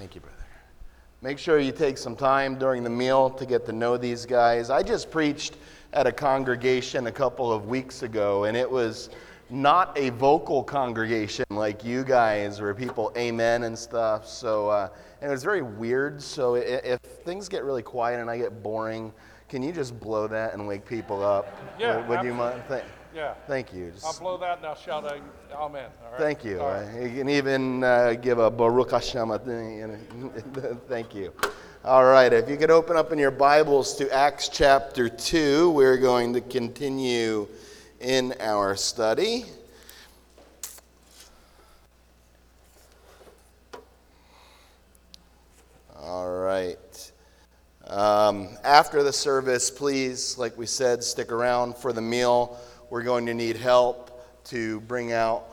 Thank you, brother. Make sure you take some time during the meal to get to know these guys. I just preached at a congregation a couple of weeks ago, and it was not a vocal congregation like you guys, where people amen and stuff. So, uh, and it was very weird. So, if things get really quiet and I get boring, can you just blow that and wake people up? Yeah. Would, would you mind? Th- Yeah. thank you. I'll blow that and I'll shout a amen. All right? Thank you. All Uh. You can even uh, give a Baruch Hashem. a thing, you know. Thank you. All right, if you could open up in your Bibles to Acts chapter 2, we're going to continue in our study. All right. Um, after the service, please, like we said, stick around for the meal. We're going to need help to bring out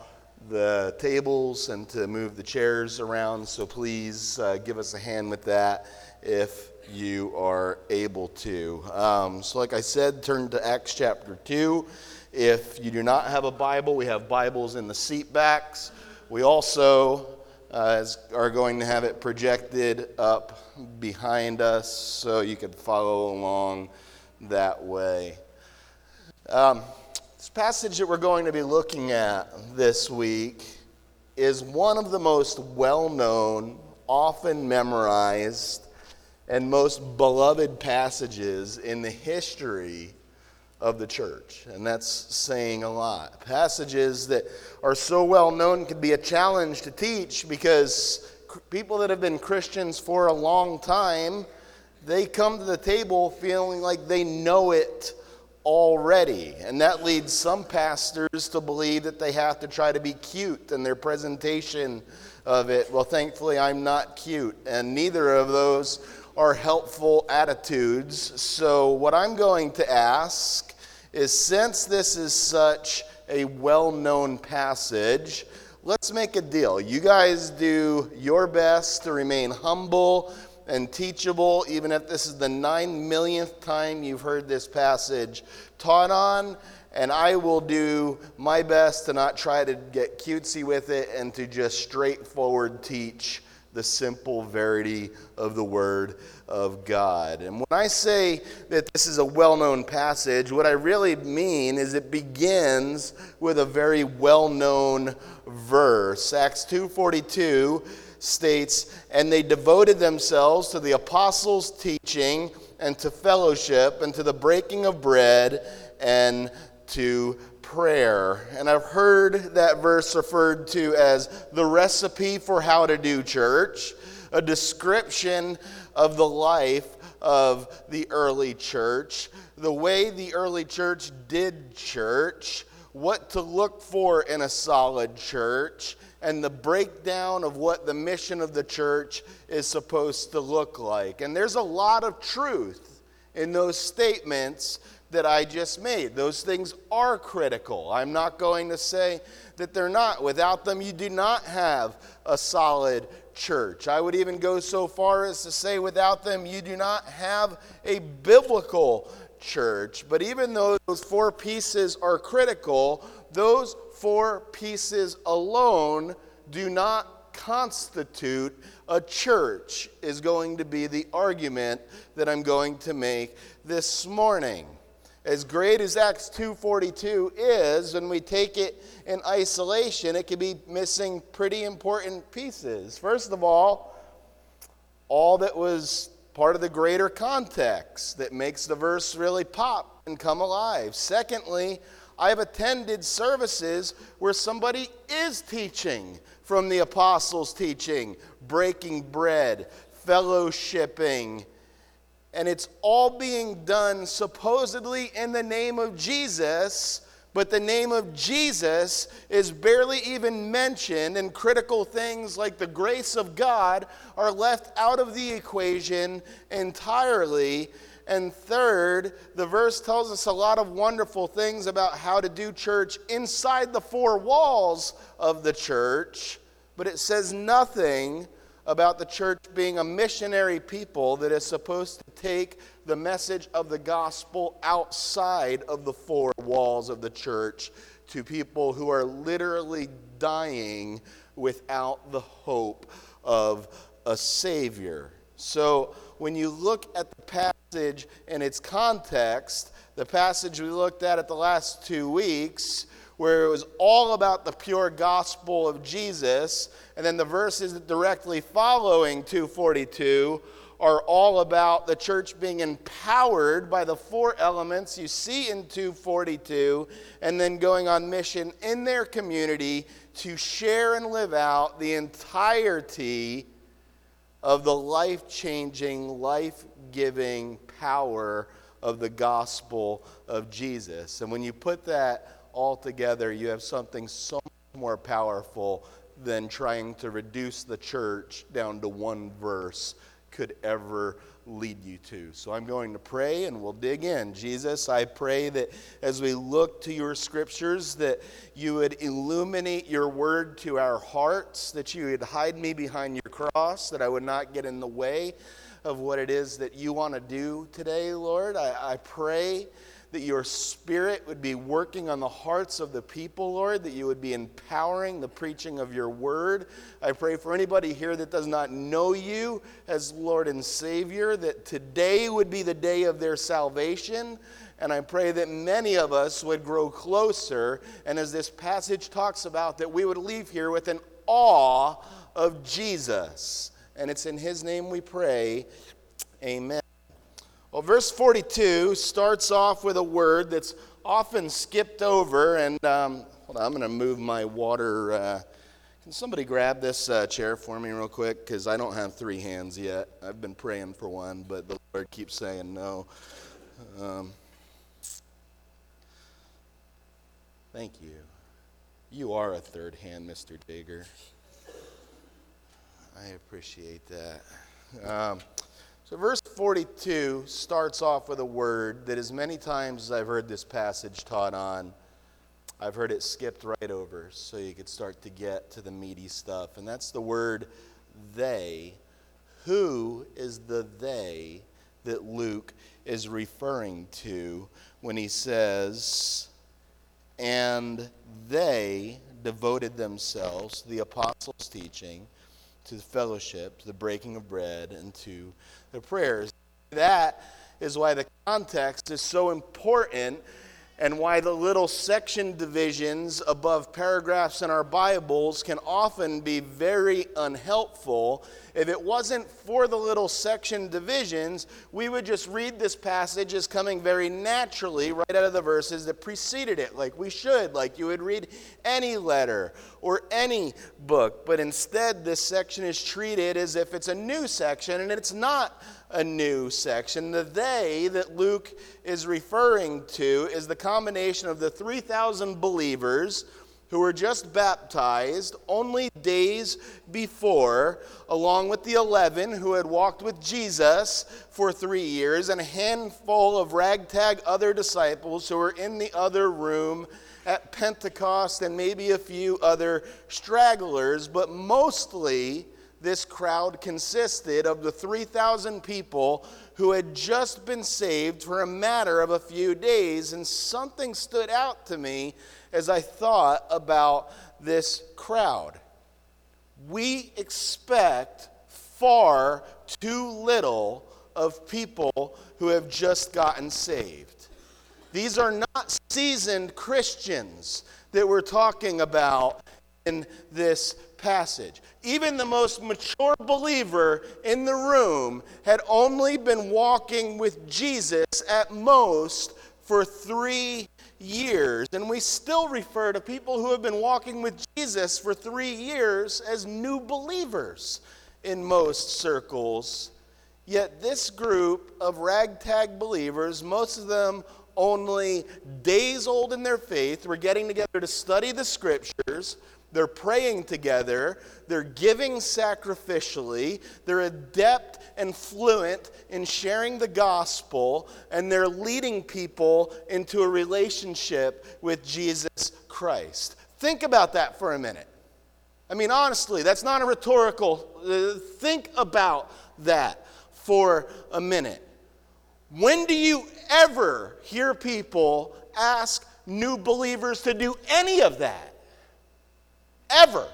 the tables and to move the chairs around. So please uh, give us a hand with that if you are able to. Um, so, like I said, turn to Acts chapter 2. If you do not have a Bible, we have Bibles in the seat backs. We also uh, are going to have it projected up behind us so you can follow along that way. Um, this passage that we're going to be looking at this week is one of the most well known, often memorized, and most beloved passages in the history of the church. And that's saying a lot. Passages that are so well known can be a challenge to teach because people that have been Christians for a long time, they come to the table feeling like they know it already. And that leads some pastors to believe that they have to try to be cute in their presentation of it. Well, thankfully, I'm not cute, and neither of those are helpful attitudes. So, what I'm going to ask is since this is such a well known passage, let's make a deal. You guys do your best to remain humble and teachable, even if this is the nine millionth time you've heard this passage taught on. And I will do my best to not try to get cutesy with it and to just straightforward teach the simple verity of the Word of God. And when I say that this is a well known passage, what I really mean is it begins with a very well known verse. Acts 2.42 states, And they devoted themselves to the apostles' teaching and to fellowship and to the breaking of bread and to prayer. And I've heard that verse referred to as the recipe for how to do church, a description of the life of the early church, the way the early church did church, what to look for in a solid church, and the breakdown of what the mission of the church is supposed to look like. And there's a lot of truth in those statements that I just made. Those things are critical. I'm not going to say that they're not. Without them, you do not have a solid church. I would even go so far as to say, without them, you do not have a biblical church. But even though those four pieces are critical, those four pieces alone do not constitute a church, is going to be the argument that I'm going to make this morning. As great as Acts 2:42 is, when we take it in isolation, it can be missing pretty important pieces. First of all, all that was part of the greater context that makes the verse really pop and come alive. Secondly, I've attended services where somebody is teaching from the apostles' teaching, breaking bread, fellowshipping, and it's all being done supposedly in the name of Jesus, but the name of Jesus is barely even mentioned, and critical things like the grace of God are left out of the equation entirely. And third, the verse tells us a lot of wonderful things about how to do church inside the four walls of the church, but it says nothing about the church being a missionary people that is supposed to take the message of the gospel outside of the four walls of the church to people who are literally dying without the hope of a Savior. So when you look at the passage in its context, the passage we looked at at the last two weeks, where it was all about the pure gospel of Jesus, and then the verses directly following 242 are all about the church being empowered by the four elements you see in 242 and then going on mission in their community to share and live out the entirety of the life changing, life giving power of the gospel of Jesus. And when you put that all together, you have something so much more powerful than trying to reduce the church down to one verse could ever lead you to. So I'm going to pray and we'll dig in. Jesus, I pray that as we look to your scriptures that you would illuminate your word to our hearts, that you would hide me behind your cross, that I would not get in the way of what it is that you want to do today, Lord. I, I pray that your spirit would be working on the hearts of the people, Lord, that you would be empowering the preaching of your word. I pray for anybody here that does not know you as Lord and Savior, that today would be the day of their salvation. And I pray that many of us would grow closer. And as this passage talks about, that we would leave here with an awe of Jesus. And it's in his name we pray. Amen. Well, verse 42 starts off with a word that's often skipped over, and um, on, I'm going to move my water. Uh, can somebody grab this uh, chair for me, real quick? Because I don't have three hands yet. I've been praying for one, but the Lord keeps saying no. Um, thank you. You are a third hand, Mr. Digger. I appreciate that. Um, so, verse 42 starts off with a word that, as many times as I've heard this passage taught on, I've heard it skipped right over so you could start to get to the meaty stuff. And that's the word they. Who is the they that Luke is referring to when he says, and they devoted themselves to the apostles' teaching, to the fellowship, to the breaking of bread, and to their prayers. That is why the context is so important and why the little section divisions above paragraphs in our Bibles can often be very unhelpful. If it wasn't for the little section divisions, we would just read this passage as coming very naturally right out of the verses that preceded it, like we should, like you would read any letter or any book. But instead, this section is treated as if it's a new section, and it's not a new section. The they that Luke is referring to is the combination of the 3,000 believers who were just baptized only days before, along with the 11 who had walked with Jesus for three years, and a handful of ragtag other disciples who were in the other room at Pentecost, and maybe a few other stragglers, but mostly this crowd consisted of the 3,000 people who had just been saved for a matter of a few days. And something stood out to me as I thought about this crowd. We expect far too little of people who have just gotten saved. These are not seasoned Christians that we're talking about in this passage. Even the most mature believer in the room had only been walking with Jesus at most for three years. And we still refer to people who have been walking with Jesus for three years as new believers in most circles. Yet, this group of ragtag believers, most of them only days old in their faith, were getting together to study the scriptures, they're praying together. They're giving sacrificially. They're adept and fluent in sharing the gospel. And they're leading people into a relationship with Jesus Christ. Think about that for a minute. I mean, honestly, that's not a rhetorical. Uh, think about that for a minute. When do you ever hear people ask new believers to do any of that? Ever.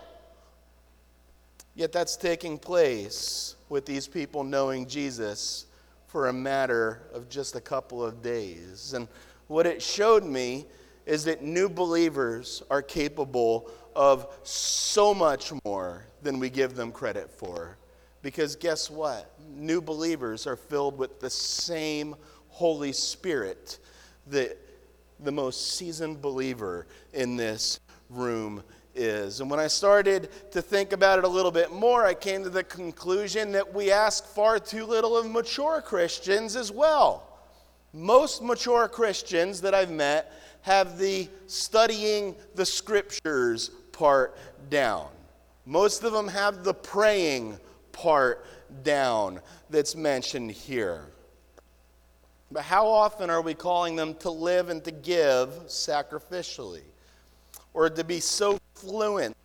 Yet that's taking place with these people knowing Jesus for a matter of just a couple of days. And what it showed me is that new believers are capable of so much more than we give them credit for. Because guess what? New believers are filled with the same Holy Spirit that the most seasoned believer in this room is. And when I started to think about it a little bit more, I came to the conclusion that we ask far too little of mature Christians as well. Most mature Christians that I've met have the studying the scriptures part down. Most of them have the praying part down that's mentioned here. But how often are we calling them to live and to give sacrificially? Or to be so fluent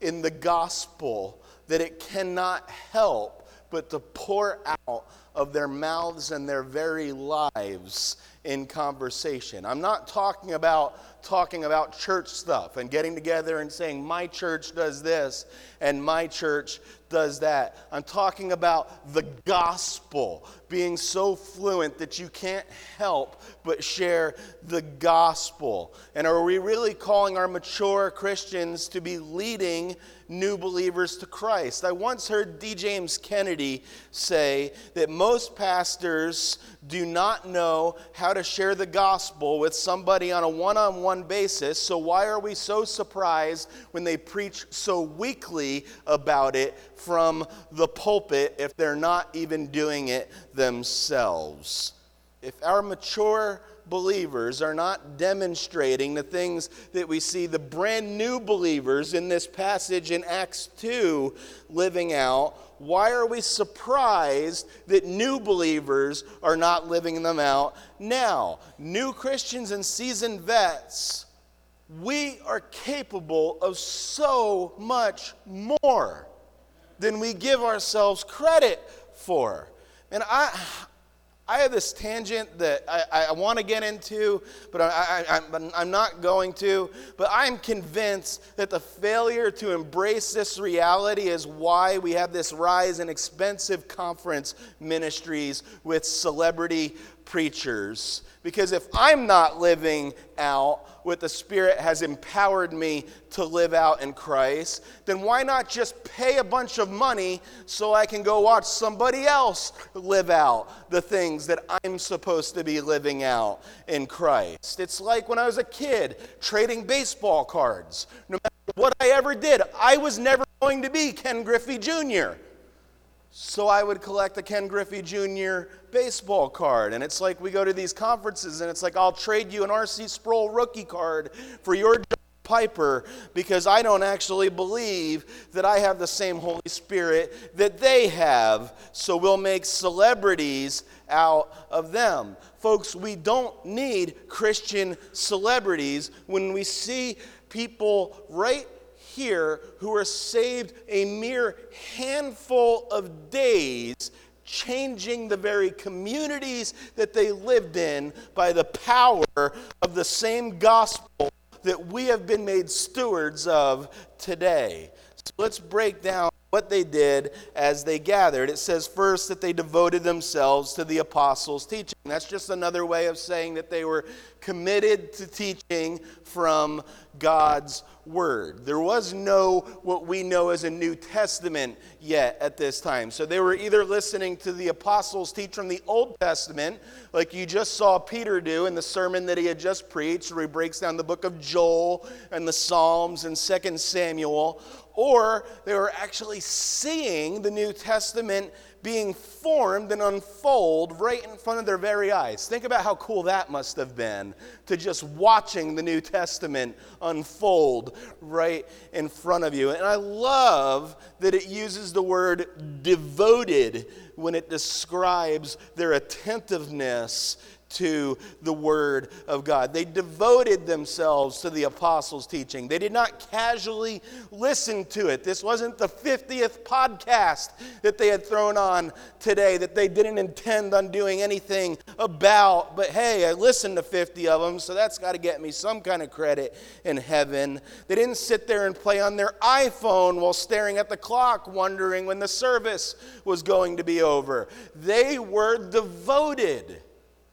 in the gospel that it cannot help but to pour out of their mouths and their very lives in conversation. I'm not talking about talking about church stuff and getting together and saying my church does this and my church does that. I'm talking about the gospel, being so fluent that you can't help but share the gospel. And are we really calling our mature Christians to be leading new believers to Christ? I once heard D. James Kennedy say that most pastors do not know how to share the gospel with somebody on a one on one basis, so why are we so surprised when they preach so weakly about it from the pulpit if they're not even doing it themselves? If our mature believers are not demonstrating the things that we see the brand new believers in this passage in Acts 2 living out, why are we surprised that new believers are not living them out now? New Christians and seasoned vets, we are capable of so much more than we give ourselves credit for. And I, I have this tangent that I, I want to get into, but I, am not going to. But I'm convinced that the failure to embrace this reality is why we have this rise in expensive conference ministries with celebrity preachers. Because if I'm not living out what the Spirit has empowered me to live out in Christ, then why not just pay a bunch of money so I can go watch somebody else live out the things that I'm supposed to be living out in Christ? It's like when I was a kid trading baseball cards. No matter what I ever did, I was never going to be Ken Griffey Jr. So I would collect a Ken Griffey Jr. baseball card. And it's like we go to these conferences and it's like, I'll trade you an R.C. Sproul rookie card for your Piper because I don't actually believe that I have the same Holy Spirit that they have. So we'll make celebrities out of them. Folks, we don't need Christian celebrities when we see people right here who are saved a mere handful of days, changing the very communities that they lived in by the power of the same gospel that we have been made stewards of today. So let's break down what they did as they gathered. It says first that they devoted themselves to the apostles' teaching. That's just another way of saying that they were committed to teaching from God's word. There was no what we know as a New Testament yet at this time. So they were either listening to the apostles teach from the Old Testament, like you just saw Peter do in the sermon that he had just preached, where he breaks down the book of Joel and the Psalms and 2 Samuel, or they were actually seeing the New Testament being formed and unfold right in front of their very eyes. Think about how cool that must have been to just watching the New Testament unfold right in front of you. And I love that it uses the word devoted when it describes their attentiveness to the Word of God. They devoted themselves to the apostles' teaching. They did not casually listen to it. This wasn't the 50th podcast that they had thrown on today that they didn't intend on doing anything about. But hey, I listened to 50 of them, so that's got to get me some kind of credit in heaven. They didn't sit there and play on their iPhone while staring at the clock, wondering when the service was going to be over. They were devoted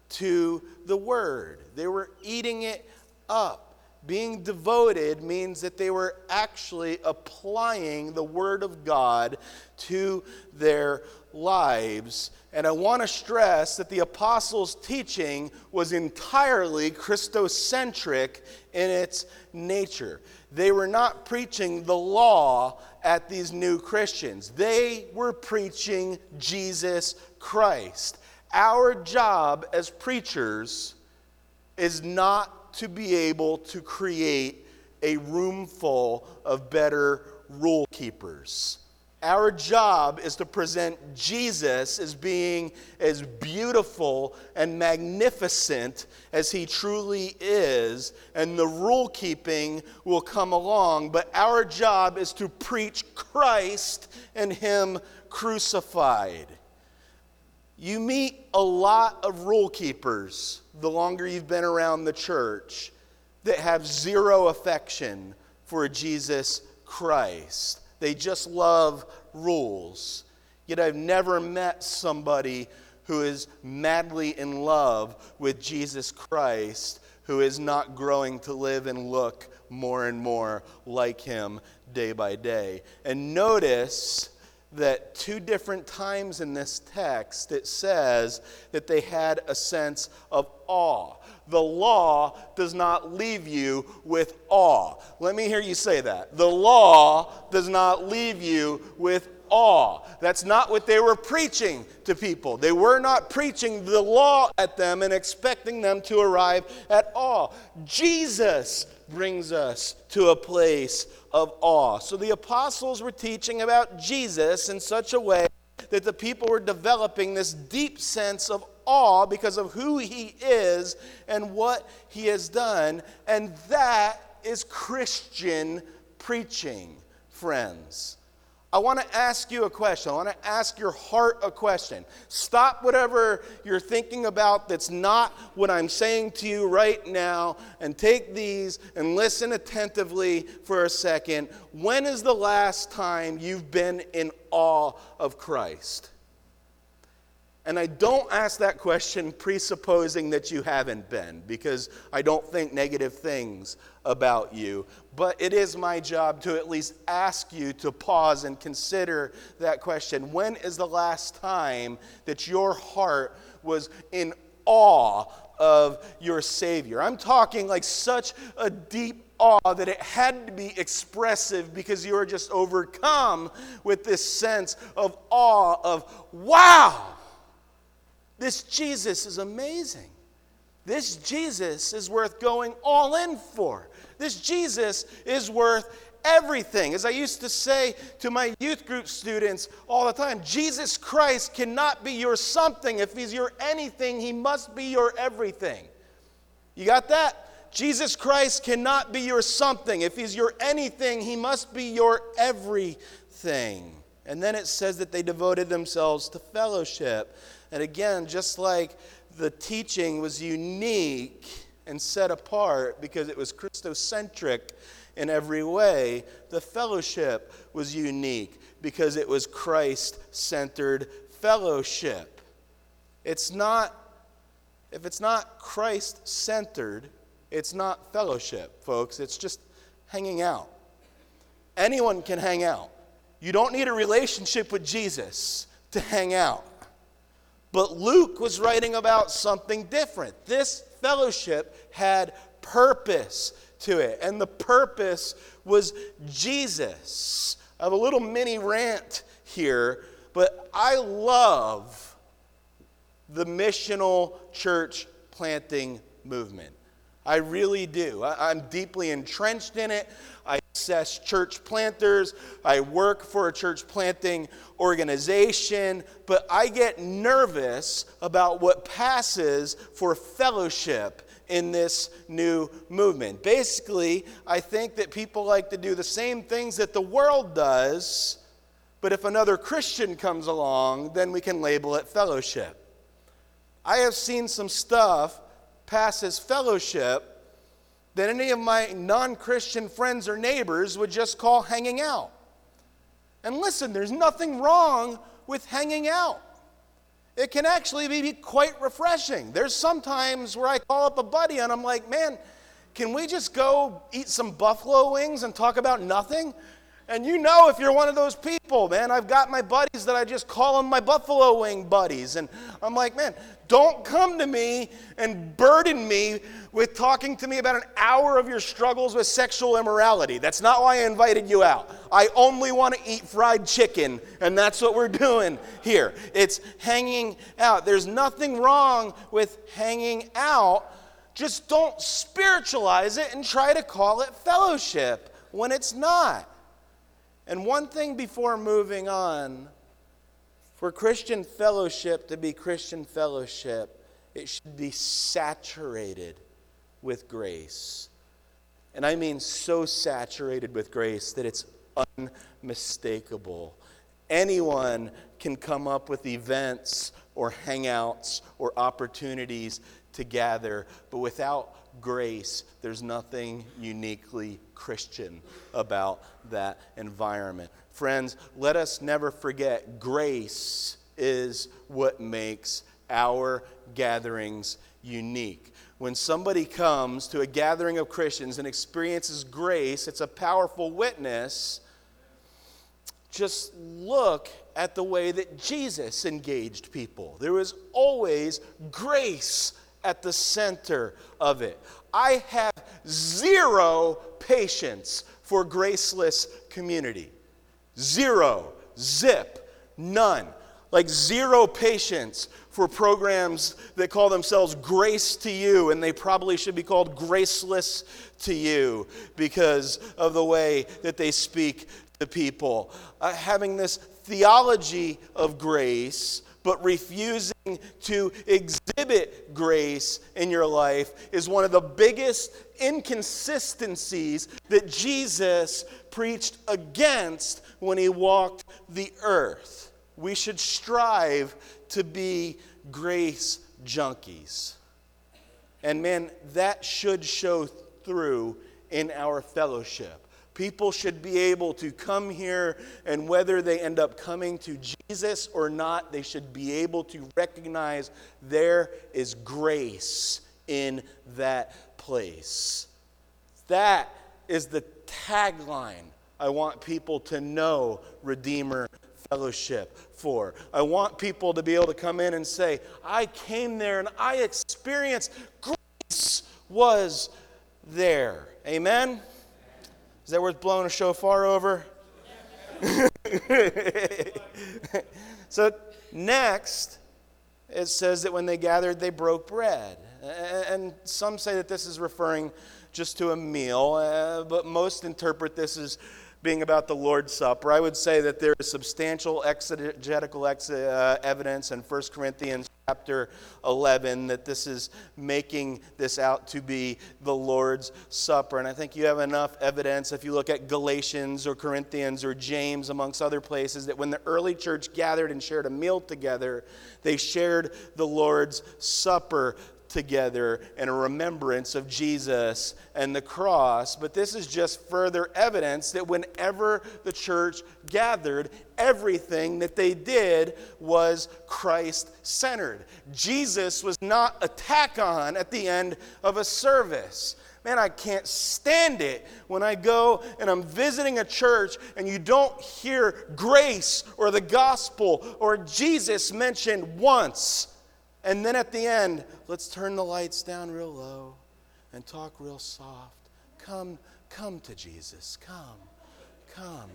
to the word. They were eating it up. Being devoted means that they were actually applying the word of God to their lives. And I want to stress that the apostles' teaching was entirely Christocentric in its nature. They were not preaching the law at these new Christians, they were preaching Jesus Christ. Our job as preachers is not to be able to create a room full of better rule keepers. Our job is to present Jesus as being as beautiful and magnificent as he truly is, and the rule keeping will come along. But our job is to preach Christ and him crucified. You meet a lot of rule keepers the longer you've been around the church that have zero affection for Jesus Christ. They just love rules. Yet I've never met somebody who is madly in love with Jesus Christ who is not growing to live and look more and more like him day by day. And notice that two different times in this text it says that they had a sense of awe. The law does not leave you with awe. Let me hear you say that. The law does not leave you with awe. That's not what they were preaching to people. They were not preaching the law at them and expecting them to arrive at awe. Jesus brings us to a place of awe. So the apostles were teaching about Jesus in such a way that the people were developing this deep sense of awe because of who he is and what he has done. And that is Christian preaching, friends. I want to ask you a question. I want to ask your heart a question. Stop whatever you're thinking about that's not what I'm saying to you right now and take these and listen attentively for a second. When is the last time you've been in awe of Christ? And I don't ask that question presupposing that you haven't been, because I don't think negative things about you. But it is my job to at least ask you to pause and consider that question. When is the last time that your heart was in awe of your Savior? I'm talking like such a deep awe that it had to be expressive because you were just overcome with this sense of awe of, wow! This Jesus is amazing. This Jesus is worth going all in for. This Jesus is worth everything. As I used to say to my youth group students all the time, Jesus Christ cannot be your something. If he's your anything, he must be your everything. You got that? Jesus Christ cannot be your something. If he's your anything, he must be your everything. And then it says that they devoted themselves to fellowship. And again, just like the teaching was unique and set apart because it was Christocentric in every way, the fellowship was unique because it was Christ centered fellowship. It's not, if it's not Christ centered, it's not fellowship, folks. It's just hanging out. Anyone can hang out. You don't need a relationship with Jesus to hang out. But Luke was writing about something different. This fellowship had purpose to it, and the purpose was Jesus. I have a little mini rant here, but I love the missional church planting movement. I really do. I, am deeply entrenched in it. I assess church planters. I work for a church planting organization, but I get nervous about what passes for fellowship in this new movement. Basically, I think that people like to do the same things that the world does, but if another Christian comes along, then we can label it fellowship. I have seen some stuff pass as fellowship that any of my non Christian friends or neighbors would just call hanging out. And listen, there's nothing wrong with hanging out. It can actually be quite refreshing. There's sometimes where I call up a buddy and I'm like, man, can we just go eat some buffalo wings and talk about nothing? And you know, if you're one of those people, man, I've got my buddies that I just call them my buffalo wing buddies. And I'm like, man, don't come to me and burden me with talking to me about an hour of your struggles with sexual immorality. That's not why I invited you out. I only want to eat fried chicken, and that's what we're doing here. It's hanging out. There's nothing wrong with hanging out. Just don't spiritualize it and try to call it fellowship when it's not. And one thing before moving on for Christian fellowship to be Christian fellowship, it should be saturated with grace. And I mean so saturated with grace that it's unmistakable. Anyone can come up with events or hangouts or opportunities to gather, but without grace, there's nothing uniquely Christian about that environment. Friends, let us never forget grace is what makes our gatherings unique. When somebody comes to a gathering of Christians and experiences grace, it's a powerful witness. Just look at the way that Jesus engaged people. There was always grace at the center of it. I have zero patience for graceless community. Zero, zip, none. Like zero patience for programs that call themselves Grace to You, and they probably should be called Graceless to You because of the way that they speak to people. Uh, having this theology of grace but refusing to exhibit grace in your life is one of the biggest inconsistencies that Jesus preached against when he walked the earth. We should strive to be grace junkies. And man, that should show through in our fellowship. People should be able to come here, and whether they end up coming to Jesus or not, they should be able to recognize there is grace in that place. That is the tagline I want people to know Redeemer Fellowship for. I want people to be able to come in and say, I came there and I experienced grace was there. Amen? Is that worth blowing a shofar over? so, next, it says that when they gathered, they broke bread. And some say that this is referring just to a meal, uh, but most interpret this as being about the Lord's Supper. I would say that there is substantial exegetical ex- uh, evidence in 1 Corinthians chapter 11 that this is making this out to be the Lord's Supper. And I think you have enough evidence if you look at Galatians or Corinthians or James, amongst other places, that when the early church gathered and shared a meal together, they shared the Lord's Supper together in a remembrance of Jesus and the cross. But this is just further evidence that whenever the church gathered, everything that they did was Christ centered. Jesus was not a tack on at the end of a service. Man, I can't stand it when I go and I'm visiting a church and you don't hear grace or the gospel or Jesus mentioned once. And then at the end, let's turn the lights down real low and talk real soft. Come, come to Jesus. Come, come.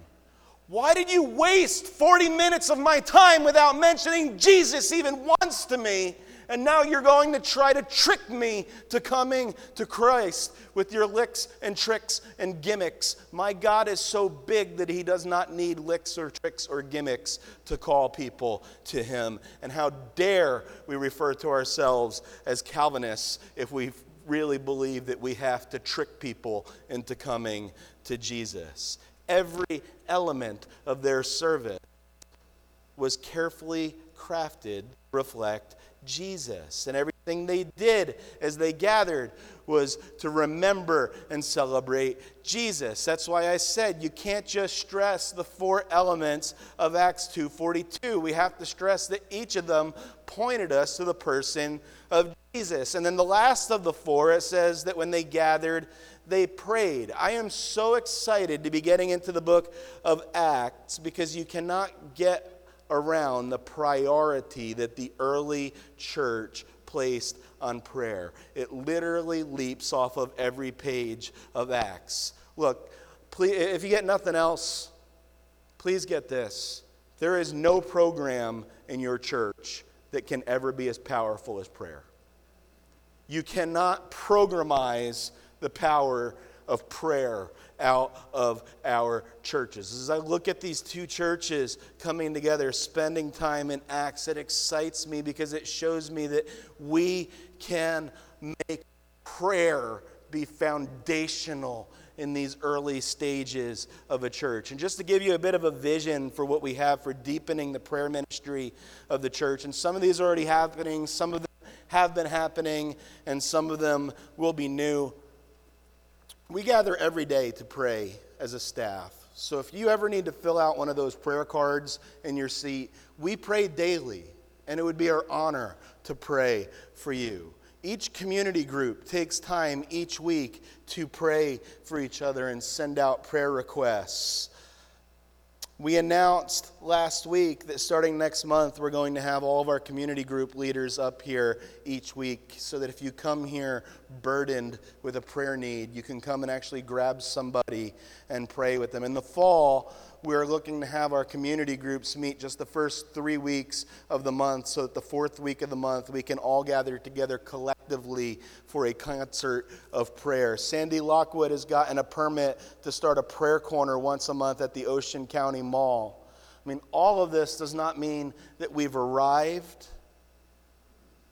Why did you waste 40 minutes of my time without mentioning Jesus even once to me? And now you're going to try to trick me to coming to Christ with your licks and tricks and gimmicks. My God is so big that he does not need licks or tricks or gimmicks to call people to him. And how dare we refer to ourselves as Calvinists if we really believe that we have to trick people into coming to Jesus. Every element of their service was carefully crafted to reflect Jesus. And everything they did as they gathered was to remember and celebrate Jesus. That's why I said you can't just stress the four elements of Acts 2:42. We have to stress that each of them pointed us to the person of Jesus. And then the last of the four it says that when they gathered they prayed. I am so excited to be getting into the book of Acts because you cannot get around the priority that the early church placed on prayer. It literally leaps off of every page of Acts. Look, please, if you get nothing else, please get this. There is no program in your church that can ever be as powerful as prayer. You cannot programize the power of prayer out of our churches. As I look at these two churches coming together, spending time in Acts, it excites me because it shows me that we can make prayer be foundational in these early stages of a church. And just to give you a bit of a vision for what we have for deepening the prayer ministry of the church, and some of these are already happening, some of them have been happening, and some of them will be new. We gather every day to pray as a staff. So if you ever need to fill out one of those prayer cards in your seat, we pray daily, and it would be our honor to pray for you. Each community group takes time each week to pray for each other and send out prayer requests. We announced last week that starting next month, we're going to have all of our community group leaders up here each week so that if you come here burdened with a prayer need, you can come and actually grab somebody and pray with them. In the fall, we're looking to have our community groups meet just the first three weeks of the month so that the fourth week of the month we can all gather together collectively for a concert of prayer. Sandy Lockwood has gotten a permit to start a prayer corner once a month at the Ocean County Mall. I mean, all of this does not mean that we've arrived.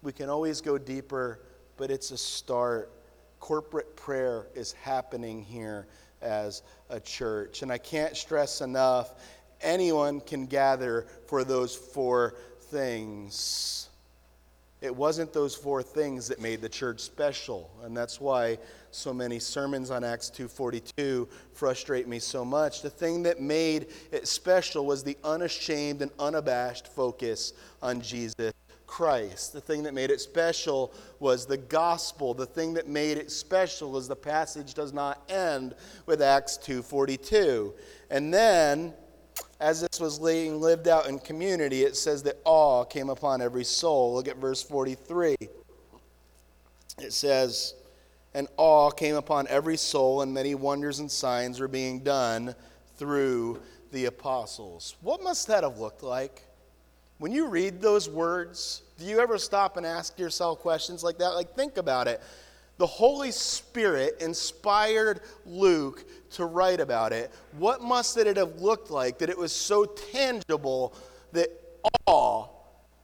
We can always go deeper, but it's a start. Corporate prayer is happening here as a church. And I can't stress enough anyone can gather for those four things. It wasn't those four things that made the church special, and that's why so many sermons on Acts 2:42 frustrate me so much. The thing that made it special was the unashamed and unabashed focus on Jesus Christ. The thing that made it special was the gospel. The thing that made it special is the passage does not end with Acts 2:42. And then as this was being lived out in community, it says that awe came upon every soul. Look at verse 43. It says, And awe came upon every soul, and many wonders and signs were being done through the apostles. What must that have looked like? When you read those words, do you ever stop and ask yourself questions like that? Like, think about it. The Holy Spirit inspired Luke to write about it. What must it have looked like that it was so tangible that awe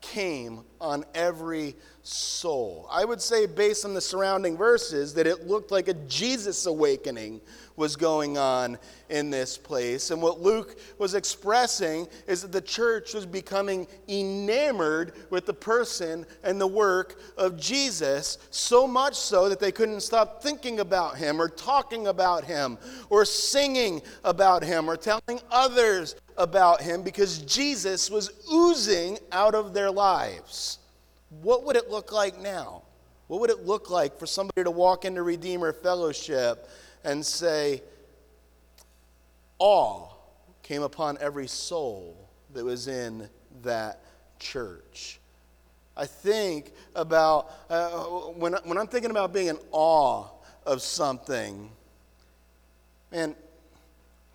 came on every soul? I would say, based on the surrounding verses, that it looked like a Jesus awakening was going on in this place. And what Luke was expressing is that the church was becoming enamored with the person and the work of Jesus, so much so that they couldn't stop thinking about him or talking about him or singing about him or telling others about him because Jesus was oozing out of their lives. What would it look like now? What would it look like for somebody to walk into Redeemer Fellowship and say, awe came upon every soul that was in that church. I think about, uh, when, when I'm thinking about being in awe of something, and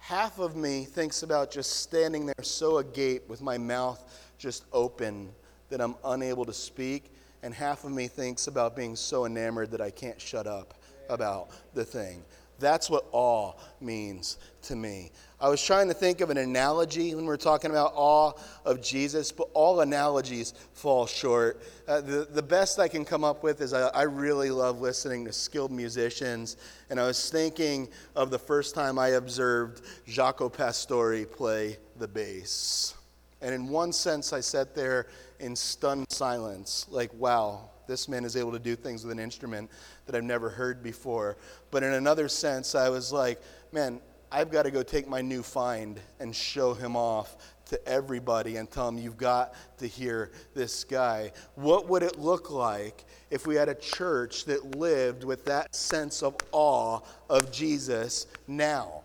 half of me thinks about just standing there so agape with my mouth just open that I'm unable to speak. and half of me thinks about being so enamored that I can't shut up about the thing. That's what awe means to me. I was trying to think of an analogy when we are talking about awe of Jesus, but all analogies fall short. Uh, the, the best I can come up with is I, I really love listening to skilled musicians, and I was thinking of the first time I observed Jaco Pastorius play the bass. And in one sense, I sat there in stunned silence, like, wow, this man is able to do things with an instrument that I've never heard before. But in another sense, I was like, man, I've got to go take my new find and show him off to everybody and tell them, you've got to hear this guy. What would it look like if we had a church that lived with that sense of awe of Jesus now?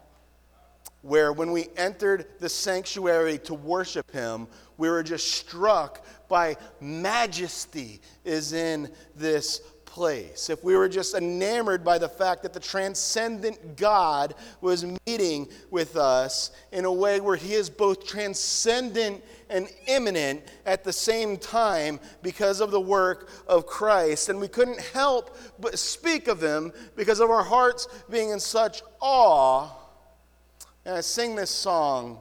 Where when we entered the sanctuary to worship him, we were just struck by majesty is in this place, if we were just enamored by the fact that the transcendent God was meeting with us in a way where He is both transcendent and immanent at the same time because of the work of Christ. And we couldn't help but speak of Him because of our hearts being in such awe. And I sing this song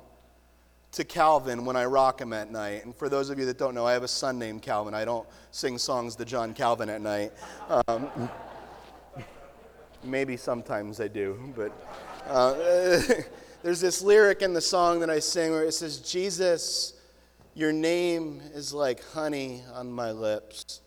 to Calvin when I rock him at night. And for those of you that don't know, I have a son named Calvin. I don't sing songs to John Calvin at night. Um, maybe sometimes I do, but uh, there's this lyric in the song that I sing where it says, Jesus, your name is like honey on my lips.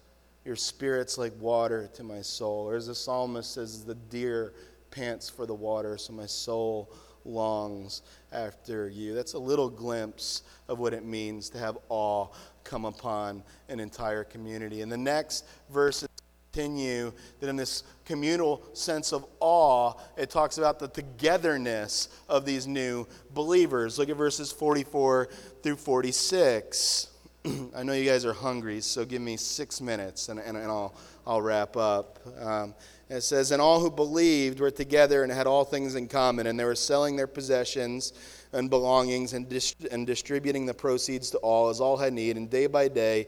Your spirit's like water to my soul. Or as the psalmist says, the deer pants for the water, so my soul longs after you. That's a little glimpse of what it means to have awe come upon an entire community. And the next verses continue that in this communal sense of awe, it talks about the togetherness of these new believers. Look at verses 44 through 46. I know you guys are hungry, so give me six minutes and, and, and I'll, I'll wrap up. Um, it says, And all who believed were together and had all things in common, and they were selling their possessions and belongings and, and distributing the proceeds to all as all had need, and day by day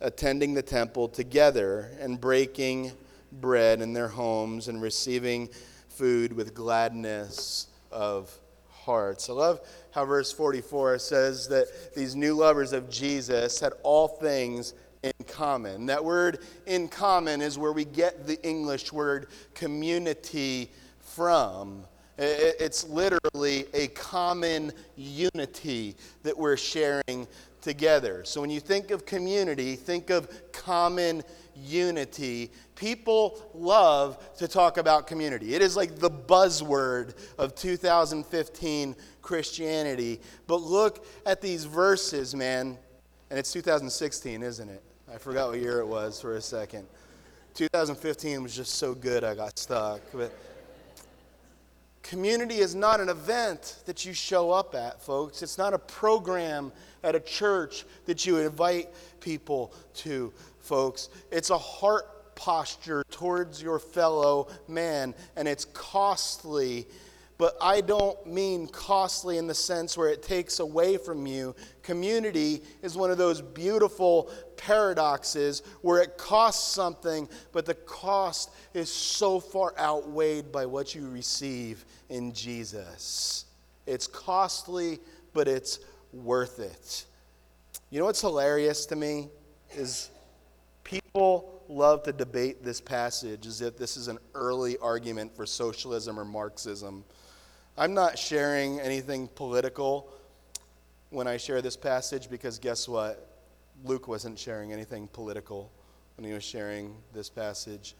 attending the temple together and breaking bread in their homes and receiving food with gladness of hearts. I love how verse 44 says that these new lovers of Jesus had all things in common. That word in common is where we get the English word community from. It's literally a common unity that we're sharing together. So when you think of community, think of common unity. People love to talk about community. It is like the buzzword of 2015 Christianity. But look at these verses, man. And it's 2016, isn't it? I forgot what year it was for a second. 2015 was just so good, I got stuck. But community is not an event that you show up at, folks. It's not a program at a church that you invite people to, folks. It's a heart posture towards your fellow man, and it's costly but I don't mean costly in the sense where it takes away from you. Community is one of those beautiful paradoxes where it costs something, but the cost is so far outweighed by what you receive in Jesus. It's costly, but it's worth it. You know what's hilarious to me is people love to debate this passage as if this is an early argument for socialism or Marxism. I'm not sharing anything political when I share this passage because guess what? Luke wasn't sharing anything political when he was sharing this passage.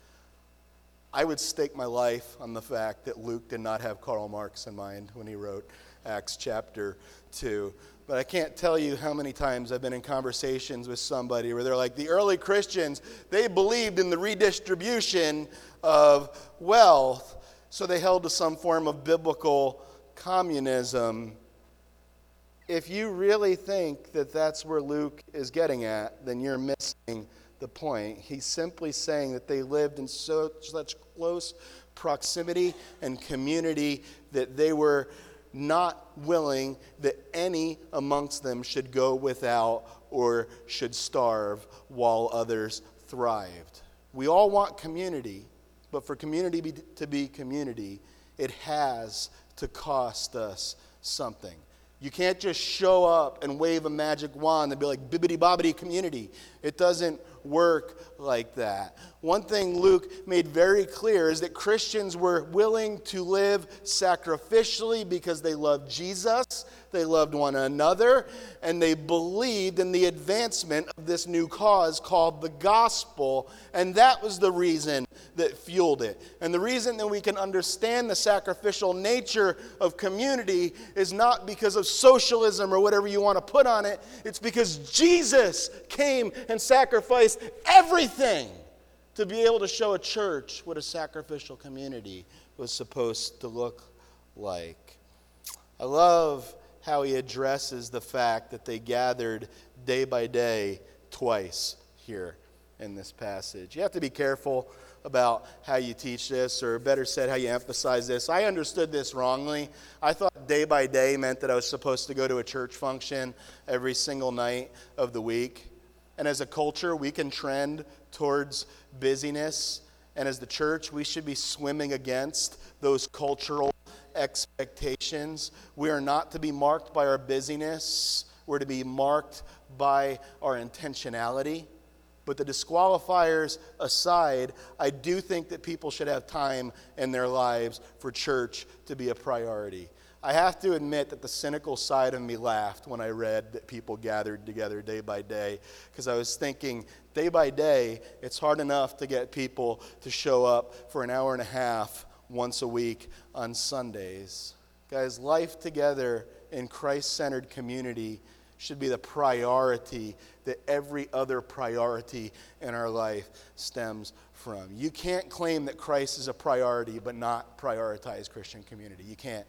I would stake my life on the fact that Luke did not have Karl Marx in mind when he wrote Acts chapter 2. But I can't tell you how many times I've been in conversations with somebody where they're like, the early Christians, they believed in the redistribution of wealth. So they held to some form of biblical communism. If you really think that that's where Luke is getting at, then you're missing the point. He's simply saying that they lived in so, such close proximity and community that they were not willing that any amongst them should go without or should starve while others thrived. We all want community, but for community be, to be community, it has to cost us something. You can't just show up and wave a magic wand and be like bibbity bobbity community. It doesn't work like that. One thing Luke made very clear is that Christians were willing to live sacrificially because they loved Jesus, they loved one another, and they believed in the advancement of this new cause called the gospel. And that was the reason that fueled it. And the reason that we can understand the sacrificial nature of community is not because of socialism or whatever you want to put on it, it's because Jesus came and sacrificed everything to be able to show a church what a sacrificial community was supposed to look like. I love how he addresses the fact that they gathered day by day twice here in this passage. You have to be careful about how you teach this, or better said, how you emphasize this. I understood this wrongly. I thought day by day meant that I was supposed to go to a church function every single night of the week. And as a culture, we can trend towards busyness. And as the church, we should be swimming against those cultural expectations. We are not to be marked by our busyness, we're to be marked by our intentionality. But the disqualifiers aside, I do think that people should have time in their lives for church to be a priority. I have to admit that the cynical side of me laughed when I read that people gathered together day by day because I was thinking, day by day, it's hard enough to get people to show up for an hour and a half once a week on Sundays. Guys, life together in Christ centered community should be the priority that every other priority in our life stems from. You can't claim that Christ is a priority but not prioritize Christian community. You can't.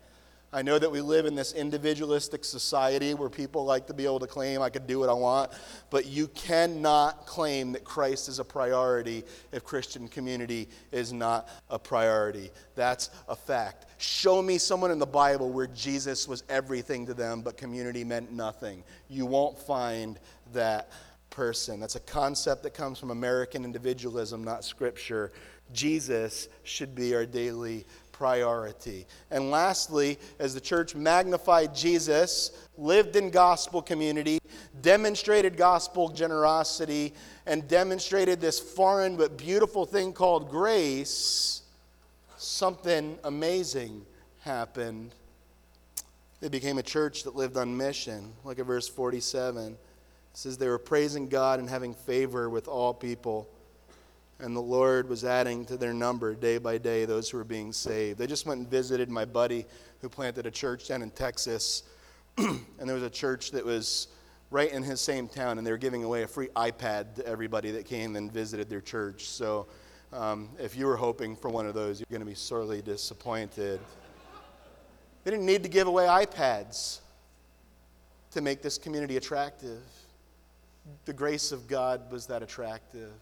I know that we live in this individualistic society where people like to be able to claim I could do what I want, but you cannot claim that Christ is a priority if Christian community is not a priority. That's a fact. Show me someone in the Bible where Jesus was everything to them, but community meant nothing. You won't find that person. That's a concept that comes from American individualism, not scripture. Jesus should be our daily priority. And lastly, as the church magnified Jesus, lived in gospel community, demonstrated gospel generosity, and demonstrated this foreign but beautiful thing called grace, something amazing happened. They became a church that lived on mission. Look at verse 47. It says they were praising God and having favor with all people. And the Lord was adding to their number day by day those who were being saved. I just went and visited my buddy who planted a church down in Texas. and there was a church that was right in his same town, and they were giving away a free iPad to everybody that came and visited their church. So um, if you were hoping for one of those, you're going to be sorely disappointed. They didn't need to give away iPads to make this community attractive. The grace of God was that attractive.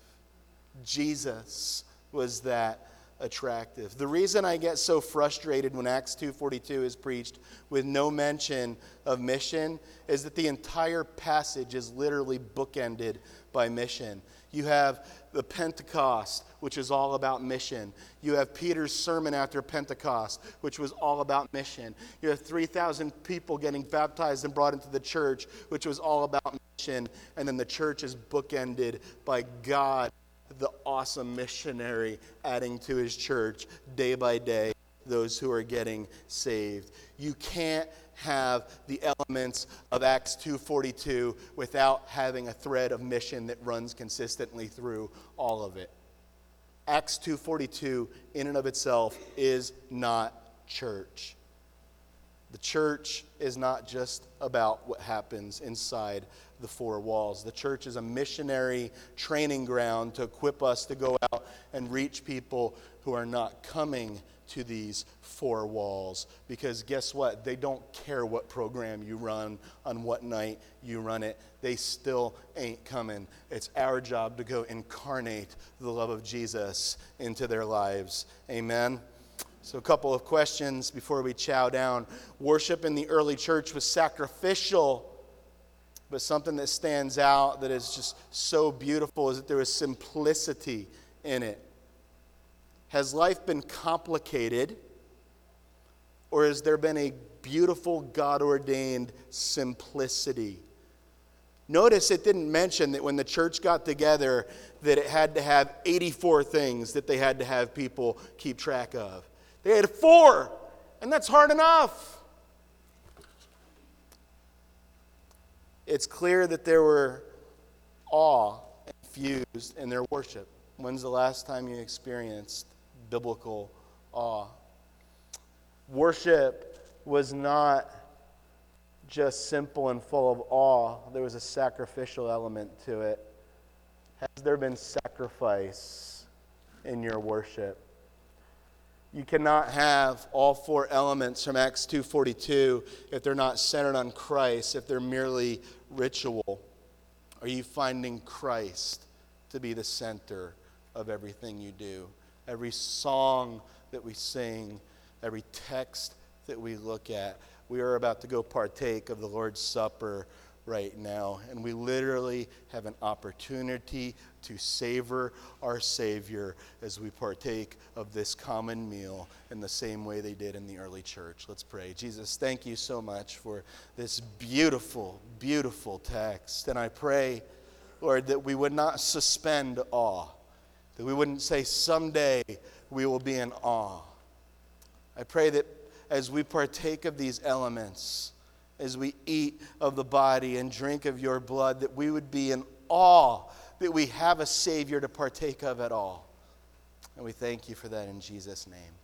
Jesus was that attractive. The reason I get so frustrated when Acts 2:42 is preached with no mention of mission is that the entire passage is literally bookended by mission. You have the Pentecost, which is all about mission. You have Peter's sermon after Pentecost, which was all about mission. You have 3,000 people getting baptized and brought into the church, which was all about mission. And then the church is bookended by God the awesome missionary adding to his church day by day those who are getting saved. You can't have the elements of Acts 2:42 without having a thread of mission that runs consistently through all of it. Acts 2:42 in and of itself is not church. The church is not just about what happens inside the four walls. The church is a missionary training ground to equip us to go out and reach people who are not coming to these four walls. Because guess what? They don't care what program you run, on what night you run it. They still ain't coming. It's our job to go incarnate the love of Jesus into their lives. Amen. So, a couple of questions before we chow down. Worship in the early church was sacrificial But something that stands out that is just so beautiful is that there is simplicity in it. Has life been complicated, or has there been a beautiful, God ordained simplicity? Notice it didn't mention that when the church got together that it had to have 84 things that they had to have people keep track of. They had 4, and that's hard enough. It's clear that there were awe infused in their worship. When's the last time you experienced biblical awe? Worship was not just simple and full of awe, there was a sacrificial element to it. Has there been sacrifice in your worship? You cannot have all four elements from Acts 2:42 if they're not centered on Christ, if they're merely ritual. Are you finding Christ to be the center of everything you do? Every song that we sing, every text that we look at, we are about to go partake of the Lord's Supper right now. And we literally have an opportunity to savor our Savior as we partake of this common meal in the same way they did in the early church. Let's pray. Jesus, thank you so much for this beautiful, beautiful text. And I pray, Lord, that we would not suspend awe, that we wouldn't say, someday we will be in awe. I pray that as we partake of these elements, as we eat of the body and drink of your blood, that we would be in awe that we have a Savior to partake of at all. And we thank you for that in Jesus' name.